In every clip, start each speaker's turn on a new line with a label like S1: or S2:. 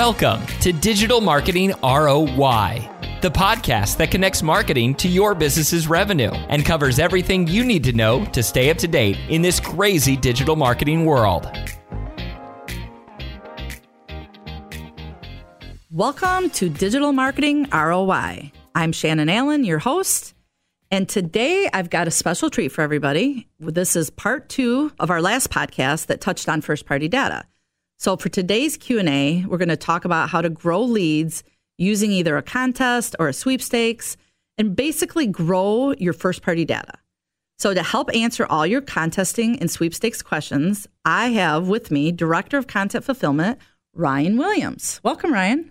S1: Welcome to Digital Marketing ROI, the podcast that connects marketing to your business's revenue and covers everything you need to know to stay up to date in this crazy digital marketing world.
S2: Welcome to Digital Marketing ROI. I'm Shannon Allen, your host. And today I've got a special treat for everybody. This is part two of our last podcast that touched on first party data. So for today's Q&A, we're going to talk about how to grow leads using either a contest or a sweepstakes and basically grow your first party data. So to help answer all your contesting and sweepstakes questions, I have with me Director of Content Fulfillment, Ryan Williams. Welcome, Ryan.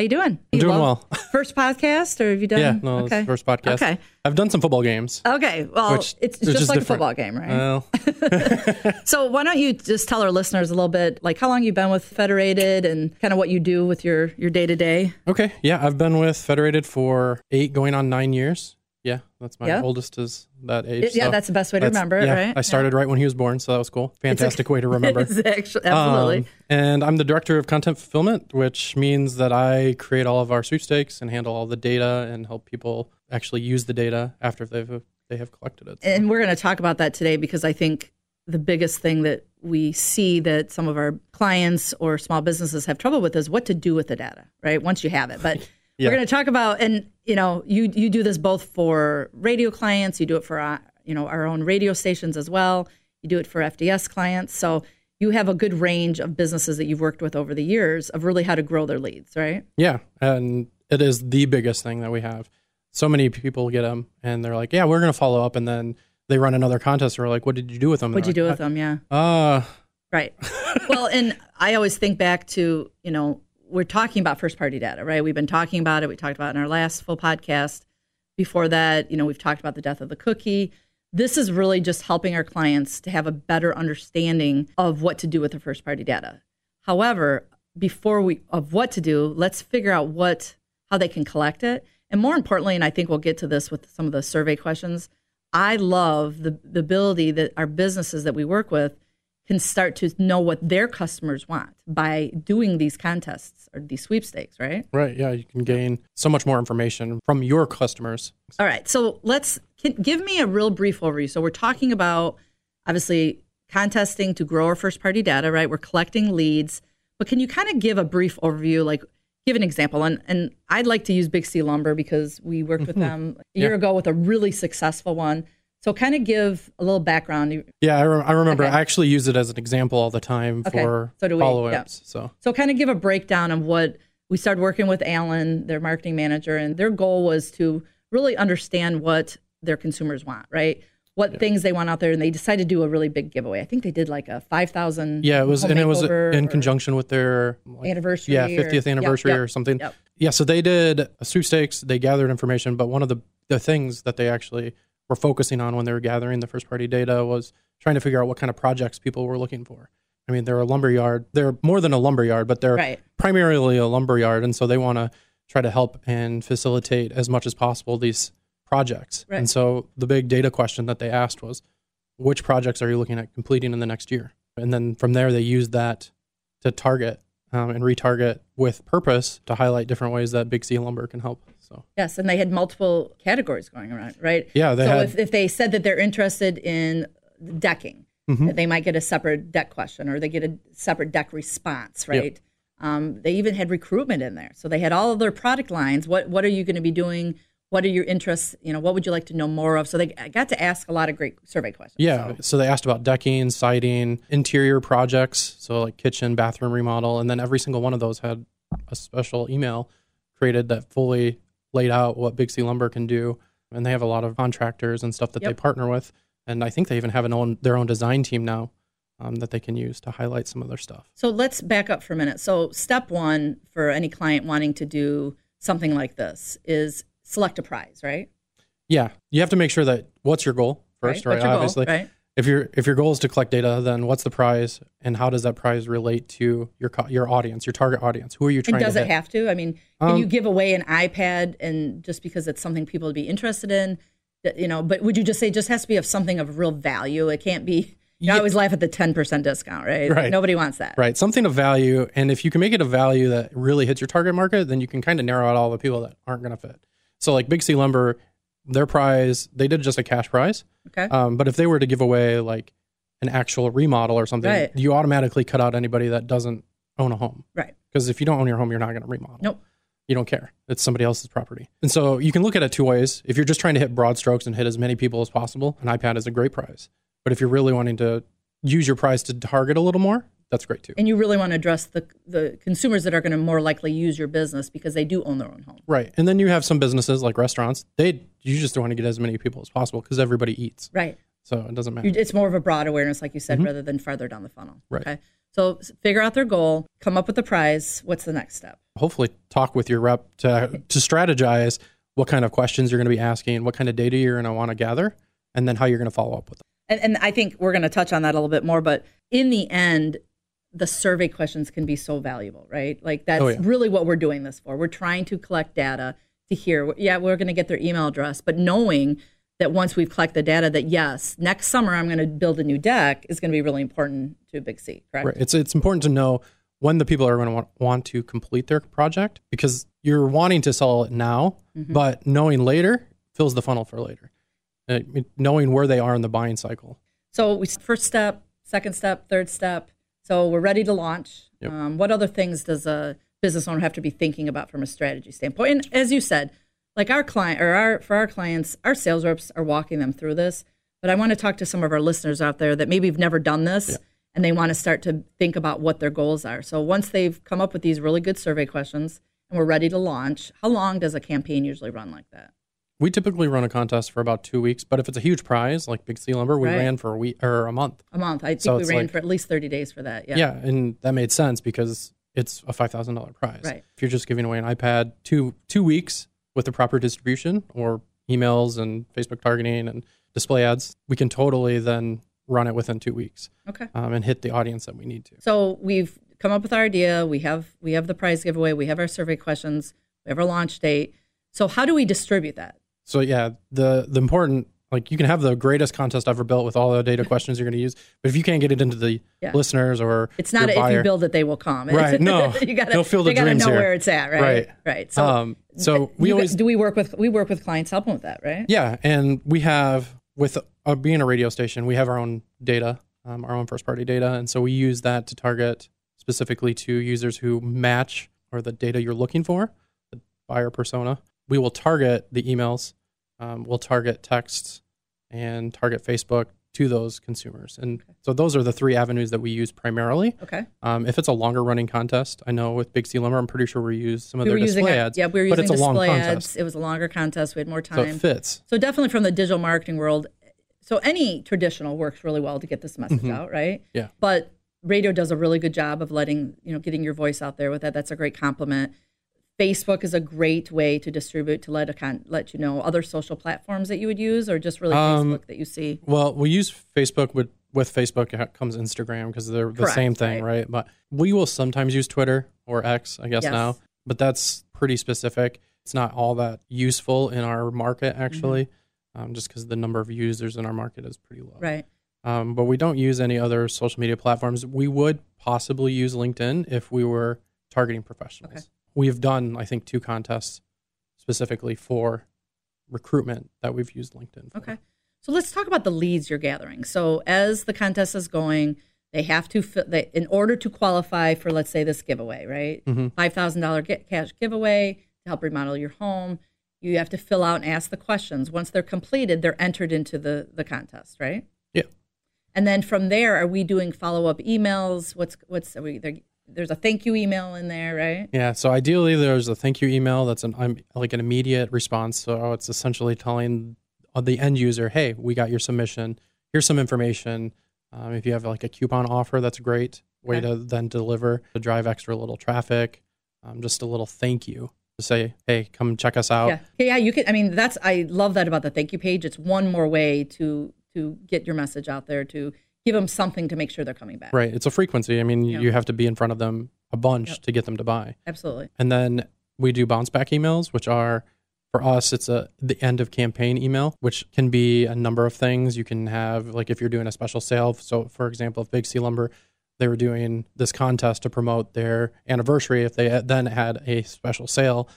S2: How you doing?
S3: I'm
S2: You
S3: doing well.
S2: First podcast, or have you done?
S3: Yeah, no, it's first podcast.
S2: Okay.
S3: I've done some football games.
S2: Okay. Well, it's
S3: is
S2: just,
S3: just
S2: like
S3: different.
S2: a football game, right?
S3: Well,
S2: so why don't you just tell our listeners a little bit, like how long you've been with Federated and kind of what you do with your your day to day?
S3: okay. Yeah, I've been with Federated for eight, going on nine years. Yeah, that's my
S2: Yeah.
S3: oldest is that age.
S2: Yeah,
S3: so
S2: that's the best way to remember it,
S3: yeah,
S2: right?
S3: I started right when he was born, so that was cool. Fantastic way to remember.
S2: Actually, absolutely.
S3: Um, and I'm the director of content fulfillment, which means that I create all of our sweepstakes and handle all the data and help people actually use the data after they've they have collected it. So-
S2: and we're going to talk about that today because I think the biggest thing that we see that some of our clients or small businesses have trouble with is what to do with the data, right? Once you have it. But
S3: Yeah.
S2: we're going to talk about, and you know, you you do this both for radio clients, you do it for uh, you know our own radio stations as well. You do it for FDS clients, so you have a good range of businesses that you've worked with over the years of really how to grow their leads, right?
S3: Yeah, and it is the biggest thing that we have. So many people get them, and they're like, "Yeah, we're going to follow up," and then they run another contest. Or like, "What did you do with them?"
S2: What'd you do with them? Yeah.
S3: Uh,
S2: Right. well, and I always think back to, you know, we're talking about first party data, right? We've been talking about it. We talked about it in our last full podcast. Before that, you know, we've talked about the death of the cookie. This is really just helping our clients to have a better understanding of what to do with their first party data. However, before we of what to do, let's figure out what how they can collect it. And more importantly, and I think we'll get to this with some of the survey questions, I love the, the ability that our businesses that we work with can start to know what their customers want by doing these contests or these sweepstakes, right?
S3: right? Yeah, you can gain so much more information from your customers.
S2: All right. So let's can, give me a real brief overview. So we're talking about obviously contesting to grow our first party data, right? We're collecting leads, but can you kind of give a brief overview, like give an example? And and I'd like to use Big C Lumber because we worked with mm-hmm. them a year
S3: Yeah.
S2: ago with a really successful one. So kind of give a little background.
S3: Yeah, I, re- I remember.
S2: Okay.
S3: I actually use it as an example all the time
S2: Okay,
S3: for
S2: so
S3: follow-ups. So
S2: So, kind of give a breakdown of what we started working with Alan, their marketing manager, and their goal was to really understand what their consumers want, right? What things they want out there, and they decided to do a really big giveaway. I think they did like a five thousand.
S3: yeah, it was, and it was in conjunction with their like,
S2: anniversary.
S3: yeah,
S2: or-
S3: 50th
S2: Yep,
S3: anniversary
S2: yep,
S3: or something.
S2: yep.
S3: Yeah, so they did a sweepstakes. They gathered information, but one of the the things that they actually were focusing on when they were gathering the first party data was trying to figure out what kind of projects people were looking for. I mean, they're a lumber yard. They're more than a lumber yard, but they're
S2: Right.
S3: primarily a lumber yard, and so they want to try to help and facilitate as much as possible these projects.
S2: Right.
S3: And so the big data question that they asked was, which projects are you looking at completing in the next year? And then from there, they used that to target um, and retarget with purpose to highlight different ways that Big C Lumber can help. So
S2: Yes, and they had multiple categories going around, right?
S3: Yeah, they
S2: so
S3: had-
S2: if, if they said that they're interested in decking,
S3: Mm-hmm.
S2: they might get a separate deck question or they get a separate deck response, right? Um, they even had recruitment in there, so they had all of their product lines. What what are you going to be doing? What are your interests? You know, what would you like to know more of? So they got to ask a lot of great survey questions.
S3: yeah,
S2: So-
S3: so they asked about decking, siding, interior projects, so like kitchen, bathroom remodel, and then every single one of those had a special email created that fully laid out what Big C Lumber can do. And they have a lot of contractors and stuff that they partner with, and I think they even have an own their own design team now um, that they can use to highlight some of their stuff.
S2: So let's back up for a minute. So step one for any client wanting to do something like this is select a prize, right?
S3: Yeah, you have to make sure that what's your goal first, right?
S2: What's your goal,
S3: Obviously,
S2: right?
S3: If your if your goal is to collect data, then what's the prize, and how does that prize relate to your your audience, your target audience? Who are you trying to
S2: And does
S3: to
S2: it
S3: hit?
S2: have to? I mean, can
S3: Um,
S2: you give away an iPad and just because it's something people would be interested in, you know? But would you just say it just has to be of something of real value? It can't be, You always laugh at the 10% discount, right?
S3: Right.
S2: Nobody wants that.
S3: Right. Something of value. And if you can make it a value that really hits your target market, then you can kind of narrow out all the people that aren't going to fit. So, like Big C Lumber, their prize, they did just a cash prize.
S2: Okay.
S3: Um, but if they were to give away like an actual remodel or something,
S2: Right.
S3: you automatically cut out anybody that doesn't own a home.
S2: right.
S3: Because if you don't own your home, you're not going to remodel.
S2: Nope.
S3: You don't care. It's somebody else's property. And so you can look at it two ways. If you're just trying to hit broad strokes and hit as many people as possible, an iPad is a great prize. But if you're really wanting to use your prize to target a little more, that's great too.
S2: And you really want to address the the consumers that are going to more likely use your business because they do own their own home.
S3: Right. And then you have some businesses like restaurants. They you just want to get as many people as possible because everybody eats.
S2: Right.
S3: So it doesn't matter.
S2: You- It's more of a broad awareness, like you said, rather than farther down the funnel.
S3: Mm-hmm. Right.
S2: Okay. So figure out their goal, come up with the prize. What's the next step?
S3: Hopefully talk with your rep to to strategize what kind of questions you're going to be asking, what kind of data you're going to want to gather, and then how you're going to follow up with them.
S2: And, and I think we're going to touch on that a little bit more, but in the end, the survey questions can be so valuable, right? Like that's
S3: Oh, yeah.
S2: really what we're doing this for. We're trying to collect data to hear, yeah, we're going to get their email address, but knowing that once we've collected the data, that yes, next summer I'm going to build a new deck is going to be really important to Big C, correct?
S3: Right. It's it's important to know when the people are going to want, want to complete their project because you're wanting to sell it now,
S2: Mm-hmm.
S3: but knowing later fills the funnel for later. Uh, knowing where they are in the buying cycle.
S2: So we first step, second step, third step. So we're ready to launch.
S3: Yep.
S2: Um, what other things does a business owner have to be thinking about from a strategy standpoint? And as you said, like our client or our for our clients, our sales reps are walking them through this. But I want to talk to some of our listeners out there that maybe have never done this and they want to start to think about what their goals are. So once they've come up with these really good survey questions and we're ready to launch, how long does a campaign usually run like that?
S3: We typically run a contest for about two weeks, but if it's a huge prize like Big C Lumber, we
S2: Right.
S3: ran for a week or a month.
S2: A month. I think
S3: So
S2: we ran
S3: like-
S2: for at least 30 days for that. Yeah.
S3: Yeah. and that made sense because it's a five thousand dollar prize.
S2: Right.
S3: If you're just giving away an iPad two two weeks with the proper distribution or emails and Facebook targeting and display ads, we can totally then run it within two weeks
S2: Okay.
S3: um, and hit the audience that we need to.
S2: So we've come up with our idea. We have we have the prize giveaway. We have our survey questions. We have our launch date. So how do we distribute that?
S3: So yeah, the the important like you can have the greatest contest ever built with all the data questions you're going to use, but if you can't get it into the
S2: Yeah.
S3: listeners or
S2: It's not a, if you build it, they will come.
S3: Right, no.
S2: you gotta
S3: They'll feel the
S2: they gotta
S3: dreams
S2: know
S3: here.
S2: where it's at. Right.
S3: Right.
S2: Right. So
S3: um, so we always
S2: do we work with we work with clients helping with that, right?
S3: Yeah, and we have with uh, being a radio station, we have our own data, um, our own first party data, and so we use that to target specifically to users who match or the data you're looking for, the buyer persona. We will target the emails, um, we'll target texts, and target Facebook to those consumers, and so those are the three avenues that we use primarily.
S2: Okay.
S3: Um, if it's a longer running contest, I know with Big C Lumber, I'm pretty sure we use some of
S2: We
S3: their
S2: using
S3: display ads.
S2: yeah, we were
S3: but
S2: using
S3: it's a long
S2: display ads.
S3: contest,
S2: It was a longer contest. We had more time.
S3: so it fits.
S2: So definitely from the digital marketing world. So any traditional works really well to get this message out, right?
S3: Mm-hmm. Yeah.
S2: But radio does a really good job of letting you know getting your voice out there with that. That's a great compliment. Facebook is a great way to distribute to let a con- let you know other social platforms that you would use, or just really
S3: Um,
S2: Facebook that you see.
S3: Well, we use Facebook with with Facebook it comes Instagram because they're the
S2: Correct,
S3: same thing, right. But we will sometimes use Twitter or X, I guess
S2: Yes.
S3: now, but that's pretty specific. It's not all that useful in our market actually, um, just because the number of users in our market is pretty low.
S2: Right.
S3: Um, but we don't use any other social media platforms. We would possibly use LinkedIn if we were targeting professionals.
S2: Okay.
S3: We've done, I think, two contests specifically for recruitment that we've used LinkedIn. For.
S2: Okay. So let's talk about the leads you're gathering. So as the contest is going, they have to they, in order to qualify for let's say this giveaway, right?
S3: Mhm.
S2: Five thousand dollar cash giveaway to help remodel your home. You have to fill out and ask the questions. Once they're completed, they're entered into the the contest, right?
S3: Yeah.
S2: And then from there, are we doing follow up emails? What's what's are we? There's a thank you email in there, right?
S3: Yeah. So ideally, there's a thank you email that's an like an immediate response. So it's essentially telling the end user, "Hey, we got your submission. Here's some information. Um, if you have like a coupon offer, that's a great way
S2: Okay.
S3: to then deliver to drive extra little traffic. Um, just a little thank you to say, "Hey, come check us out."
S2: Yeah, yeah. You can. I mean, that's. I love that about the thank you page. It's one more way to to get your message out there to give them something to make sure they're coming back.
S3: Right. It's a frequency. I mean, you have to be in front of them a bunch
S2: Yep.
S3: to get them to buy.
S2: Absolutely.
S3: And then we do bounce back emails, which are For us, it's a the end of campaign email, which can be a number of things. You can have like if you're doing a special sale. So, for example, if Big C Lumber they were doing this contest to promote their anniversary, if they then had a special sale,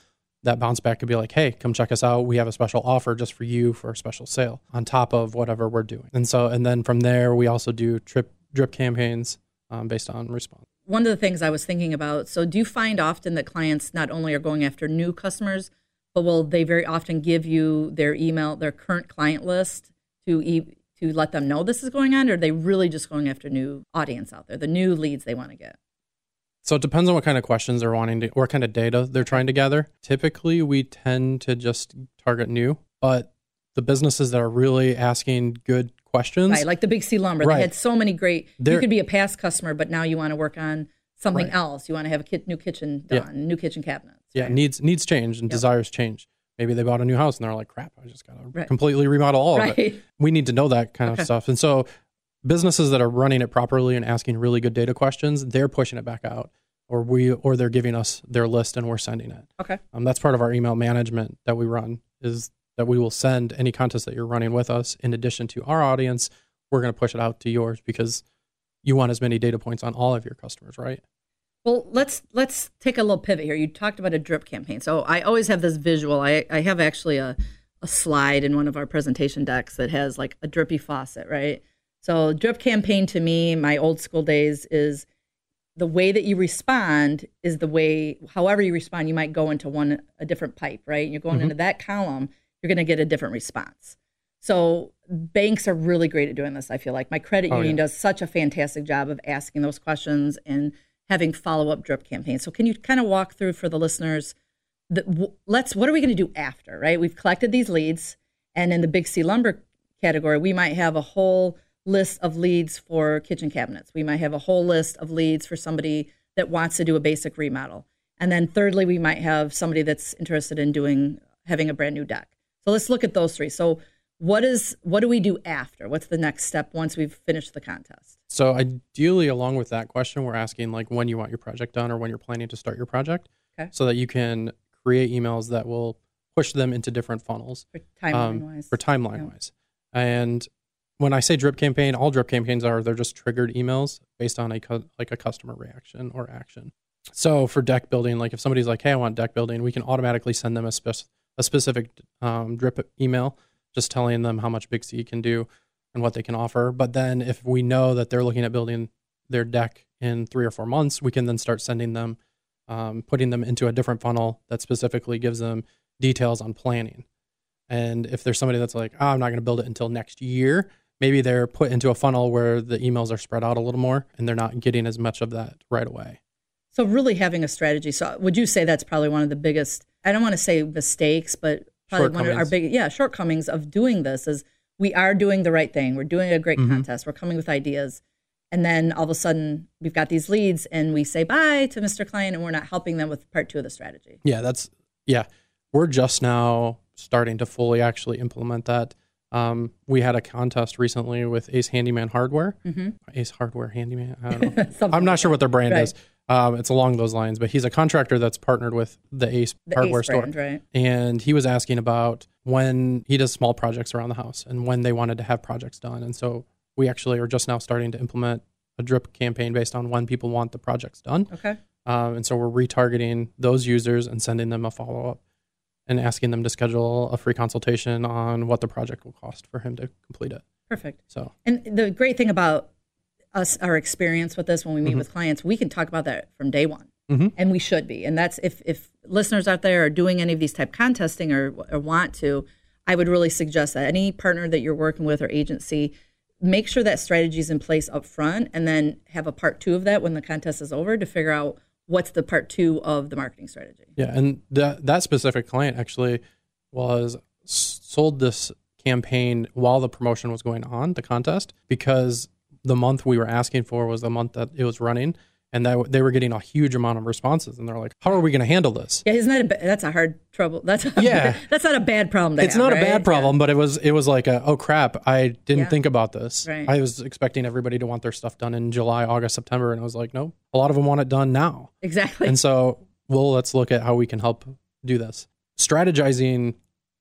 S3: that bounce back could be like, hey, come check us out. We have a special offer just for you for a special sale on top of whatever we're doing. And so, and then from there, we also do trip drip campaigns um, based on response.
S2: One of the things I was thinking about so, do you find often that clients not only are going after new customers, but will they very often give you their email, their current client list to e- to let them know this is going on, or are they really just going after new audience out there, the new leads they want to get?
S3: So it depends on what kind of questions they're wanting to, what kind of data they're trying to gather. Typically, we tend to just target new, but the businesses that are really asking good questions,
S2: right? Like the Big C Lumber,
S3: Right.
S2: they had so many great.
S3: They're-
S2: you could be a past customer, but now you want to work on something
S3: Right.
S2: else. You want to have a kit, new kitchen
S3: Yeah.
S2: done, new kitchen cabinets.
S3: yeah,
S2: right?
S3: needs needs change and
S2: Yep.
S3: desires change. Maybe they bought a new house and they're like, "Crap, I just got to
S2: Right.
S3: completely remodel all of it." we need to know that kind
S2: Okay.
S3: of stuff. And so businesses that are running it properly and asking really good data questions, they're pushing it back out or we or they're giving us their list and we're sending it.
S2: Okay.
S3: Um, that's part of our email management that we run is that we will send any contest that you're running with us in addition to our audience, we're going to push it out to yours because you want as many data points on all of your customers, right?
S2: Well, let's let's take a little pivot here. You talked about a drip campaign, so I always have this visual. I I have actually a a slide in one of our presentation decks that has like a drippy faucet, right? So drip campaign to me, my old school days is the way that you respond is the way however you respond you might go into one a different pipe right? You're going mm-hmm. into that column you're going to get a different response. So banks are really great at doing this i feel like. My credit
S3: Oh,
S2: union
S3: yeah.
S2: does such a fantastic job of asking those questions and having follow-up drip campaigns. So can you kind of walk through for the listeners the, w- let's what are we going to do after right? We've collected these leads and in the big c lumber category we might have a whole list of leads for kitchen cabinets. We might have a whole list of leads for somebody that wants to do a basic remodel. And then thirdly we might have somebody that's interested in doing having a brand new deck. So let's look at those three. So what is what do we do after? What's the next step once we've finished the contest?
S3: So ideally, along with that question, we're asking like when you want your project done or when you're planning to start your project,
S2: Okay.
S3: so that you can create emails that will push them into different funnels.
S2: For timeline wise
S3: um, for timeline
S2: Yeah.
S3: wise. And when I say drip campaign, all drip campaigns are they're just triggered emails based on a like a customer reaction or action. So for deck building, like if somebody's like, "Hey, I want deck building," we can automatically send them a spec- a specific um, drip email, just telling them how much Big C can do and what they can offer. But then if we know that they're looking at building their deck in three or four months, we can then start sending them, um, putting them into a different funnel that specifically gives them details on planning. And if there's somebody that's like, oh, I'm not going to build it until next year, maybe they're put into a funnel where the emails are spread out a little more and they're not getting as much of that right away.
S2: So really having a strategy. So would you say that's probably one of the biggest I don't want to say mistakes, but probably one of our big yeah, shortcomings of doing this is we are doing the right thing. We're doing a great
S3: Mhm.
S2: contest. We're coming with ideas. And then all of a sudden we've got these leads and we say bye to Mr. Client and we're not helping them with part two of the strategy.
S3: Yeah, that's, yeah. We're just now starting to fully actually implement that. Um, we had a contest recently with Ace Handyman Hardware.
S2: Mm-hmm.
S3: Ace Hardware Handyman. I don't know. I'm not sure what their brand
S2: Right.
S3: is. Um, it's along those lines, but he's a contractor that's partnered with the Ace
S2: The
S3: Hardware
S2: Ace
S3: store.
S2: brand, right?
S3: and he was asking about when he does small projects around the house and when they wanted to have projects done. And so we actually are just now starting to implement a drip campaign based on when people want the projects done.
S2: Okay.
S3: Um, and so we're retargeting those users and sending them a follow up and asking them to schedule a free consultation on what the project will cost for him to complete it.
S2: Perfect.
S3: So
S2: And the great thing about us, our experience with this when we meet
S3: Mhm.
S2: with clients, we can talk about that from day one,
S3: Mhm.
S2: and we should be. And that's if if listeners out there are doing any of these type contesting or, or want to, I would really suggest that any partner that you're working with or agency, make sure that strategy is in place up front, and then have a part two of that when the contest is over to figure out what's the part two of the marketing strategy.
S3: Yeah, and that that specific client actually was sold this campaign while the promotion was going on, the contest, because the month we were asking for was the month that it was running, and that they were getting a huge amount of responses, and they're like, "How are we going to handle this?"
S2: Yeah, isn't that a that's a hard trouble? That's
S3: Yeah.
S2: that's not a bad problem.
S3: It's
S2: have,
S3: not a bad problem, but it was it was like a, oh crap, I didn't
S2: Yeah.
S3: think about this.
S2: Right.
S3: I was expecting everybody to want their stuff done in July, August, September, and I was like, no, a lot of them want it done now.
S2: Exactly.
S3: And so, well, let's look at how we can help do this. Strategizing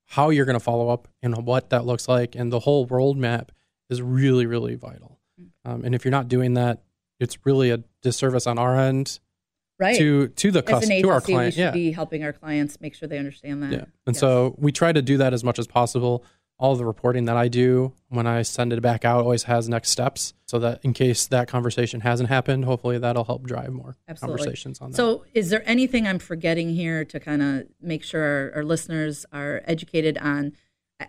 S3: how you're going to follow up and what that looks like. And the whole roadmap is really, really vital.
S2: Mm.
S3: Um, and if you're not doing that, it's really a disservice on our end
S2: right.
S3: to to the customer, to our
S2: clients.
S3: we
S2: should
S3: Yeah,
S2: be helping our clients make sure they understand that.
S3: yeah. And
S2: Yes.
S3: so we try to do that as much as possible. All the reporting that I do when I send it back out always has next steps, so that in case that conversation hasn't happened, hopefully that'll help drive more
S2: Absolutely.
S3: conversations on that.
S2: So, is there anything I'm forgetting here to kind of make sure our, our listeners are educated on?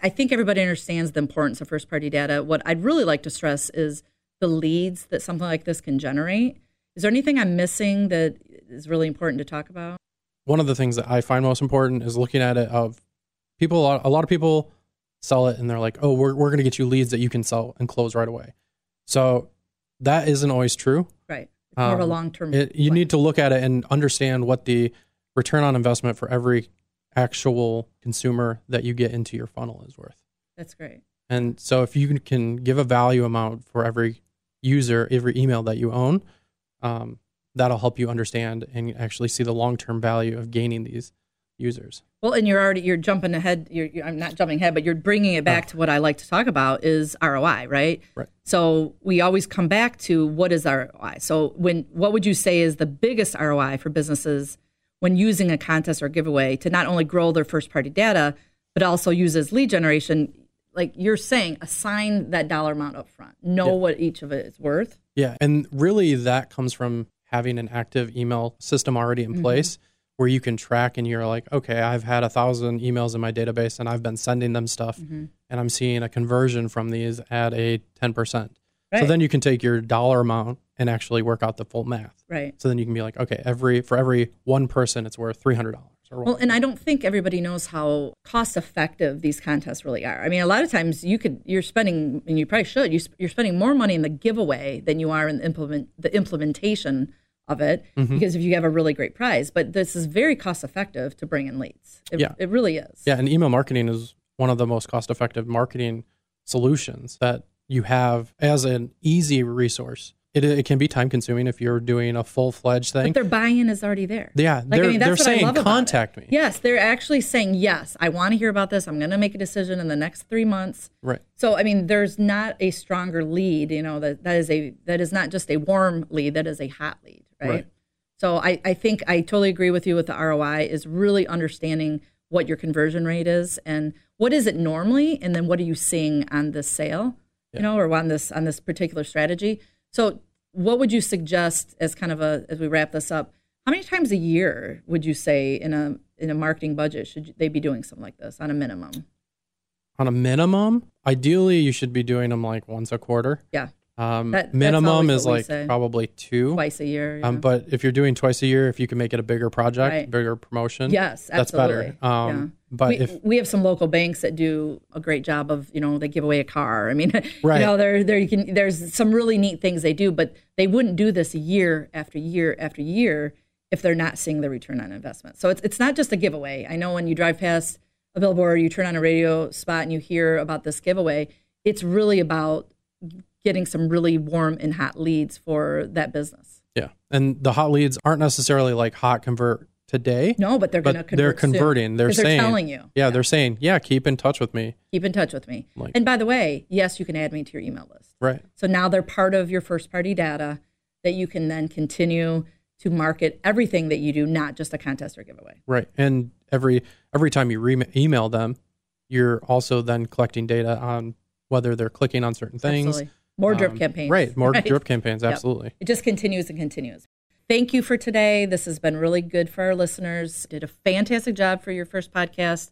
S2: I think everybody understands the importance of first party data. What I'd really like to stress is the leads that something like this can generate. Is there anything I'm missing that is really important to talk about?
S3: one of the things that I find most important is looking at it of people. A lot, of people sell it and they're like, "Oh, we're we're going to get you leads that you can sell and close right away." So that isn't always true.
S2: Right. It's more of a
S3: Um,
S2: long term.
S3: You need to look at it and understand what the return on investment for every actual consumer that you get into your funnel is worth.
S2: That's great.
S3: And so if you can give a value amount for every user, every email that you own, um, that'll help you understand and actually see the long term value of gaining these users.
S2: Well, and you're already you're jumping ahead. You're, you're, I'm not jumping ahead, but you're bringing it back to what I like to talk about is ROI, right?
S3: Right.
S2: So we always come back to what is ROI. So when what would you say is the biggest ROI for businesses when using a contest or giveaway to not only grow their first party data, but also use as lead generation? Like you're saying, assign that dollar amount up front. Know
S3: Yeah.
S2: what each of it is worth.
S3: Yeah. And really, that comes from having an active email system already in mm-hmm. place where you can track and you're like, okay, I've had a thousand emails in my database and I've been sending them stuff mm-hmm. and I'm seeing a conversion from these at a 10%. So then you can take your dollar amount and actually work out the full math.
S2: Right.
S3: So then you can be like, okay, every for every one person, it's worth three hundred dollars.
S2: Well, and I don't think everybody knows how cost effective these contests really are. I mean, a lot of times you could you're spending, and you probably should. You're spending more money in the giveaway than you are in the implement the implementation of it
S3: Mm-hmm.
S2: because if you have a really great prize. But this is very cost effective to bring in leads. It,
S3: Yeah.
S2: it really is.
S3: yeah, and email marketing is one of the most cost effective marketing solutions that you have as an easy resource. It, it can be time consuming if you're doing a full fledged thing.
S2: But their buy-in is already there.
S3: Yeah,
S2: Like,
S3: they're,
S2: I mean, that's
S3: they're
S2: what I
S3: saying
S2: love
S3: contact me.
S2: Yes, they're actually saying yes. I want to hear about this. I'm going to make a decision in the next three months.
S3: Right.
S2: So I mean, there's not a stronger lead. You know that that is a that is not just a warm lead. That is a hot lead, right?
S3: Right.
S2: So I I think I totally agree with you with the ROI is really understanding what your conversion rate is and what is it normally, and then what are you seeing on this sale, you know, or on this on this particular strategy. So what would you suggest as kind of a as we wrap this up? How many times a year would you say in a in a marketing budget should they be doing something like this on a minimum?
S3: On a minimum, ideally, you should be doing them like once a quarter.
S2: Yeah,
S3: Um,
S2: That-
S3: minimum is like
S2: say.
S3: probably two.
S2: twice a year.
S3: Um, but if you're doing twice a year, if you can make it a bigger project,
S2: Right.
S3: bigger promotion,
S2: Yes,
S3: that's better. Um, But
S2: we,
S3: if
S2: we have some local banks that do a great job of, you know, they give away a car. I mean,
S3: Right.
S2: you know, there there you can there's some really neat things they do, but they wouldn't do this year after year after year if they're not seeing the return on investment. So it's it's not just a giveaway. I know when you drive past a billboard, you turn on a radio spot and you hear about this giveaway, it's really about getting some really warm and hot leads for that business.
S3: yeah, and the hot leads aren't necessarily like hot convert today.
S2: No, but they're going to convert
S3: they're
S2: soon.
S3: converting. they're saying,
S2: telling you.
S3: yeah, they're saying, yeah, keep in touch with me.
S2: keep in touch with me.
S3: Like-
S2: and by the way, yes, you can add me to your email list.
S3: Right.
S2: So now they're part of your first party data that you can then continue to market everything that you do, not just a contest or giveaway.
S3: Right. And every every time you re- email them, you're also then collecting data on whether they're clicking on certain things.
S2: Absolutely. More drip
S3: Um,
S2: campaigns.
S3: Right. More
S2: right?
S3: drip campaigns. Absolutely.
S2: It just continues and continues. Thank you for today. This has been really good for our listeners. Did a fantastic job for your first podcast.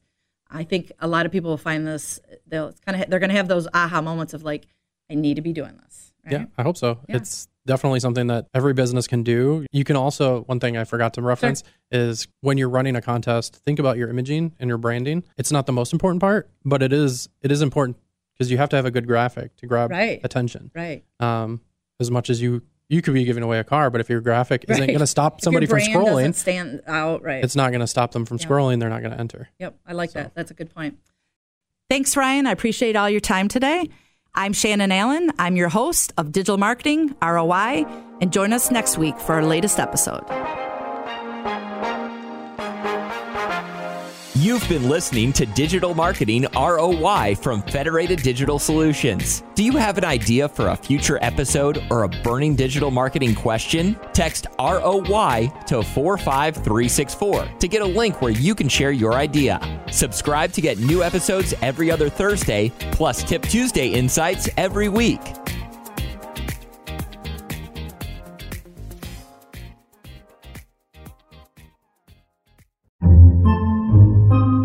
S2: I think a lot of people will find this. They'll kind of they're going to have those aha moments of like, I need to be doing this. Right?
S3: Yeah, I hope so.
S2: Yeah.
S3: It's definitely something that every business can do. You can also, one thing I forgot to reference is when you're running a contest, think about your imaging and your branding. It's not the most important part, but it is it is important because you have to have a good graphic to grab
S2: Right.
S3: attention.
S2: Right.
S3: Um, as much as you you could be giving away a car, but if your graphic isn't
S2: Right.
S3: going to stop
S2: If your
S3: somebody from scrolling,
S2: stand out right.
S3: it's not going to stop them from scrolling. They're not going to enter.
S2: Yep, I like that. That's a good point. Thanks, Ryan. I appreciate all your time today. I'm Shannon Allen. I'm your host of Digital Marketing ROI, and join us next week for our latest episode.
S1: You've been listening to Digital Marketing ROI from Federated Digital Solutions. Do you have an idea for a future episode or a burning digital marketing question? Text ROI to 45364 to get a link where you can share your idea. Subscribe to get new episodes every other Thursday, plus Tip Tuesday insights every week.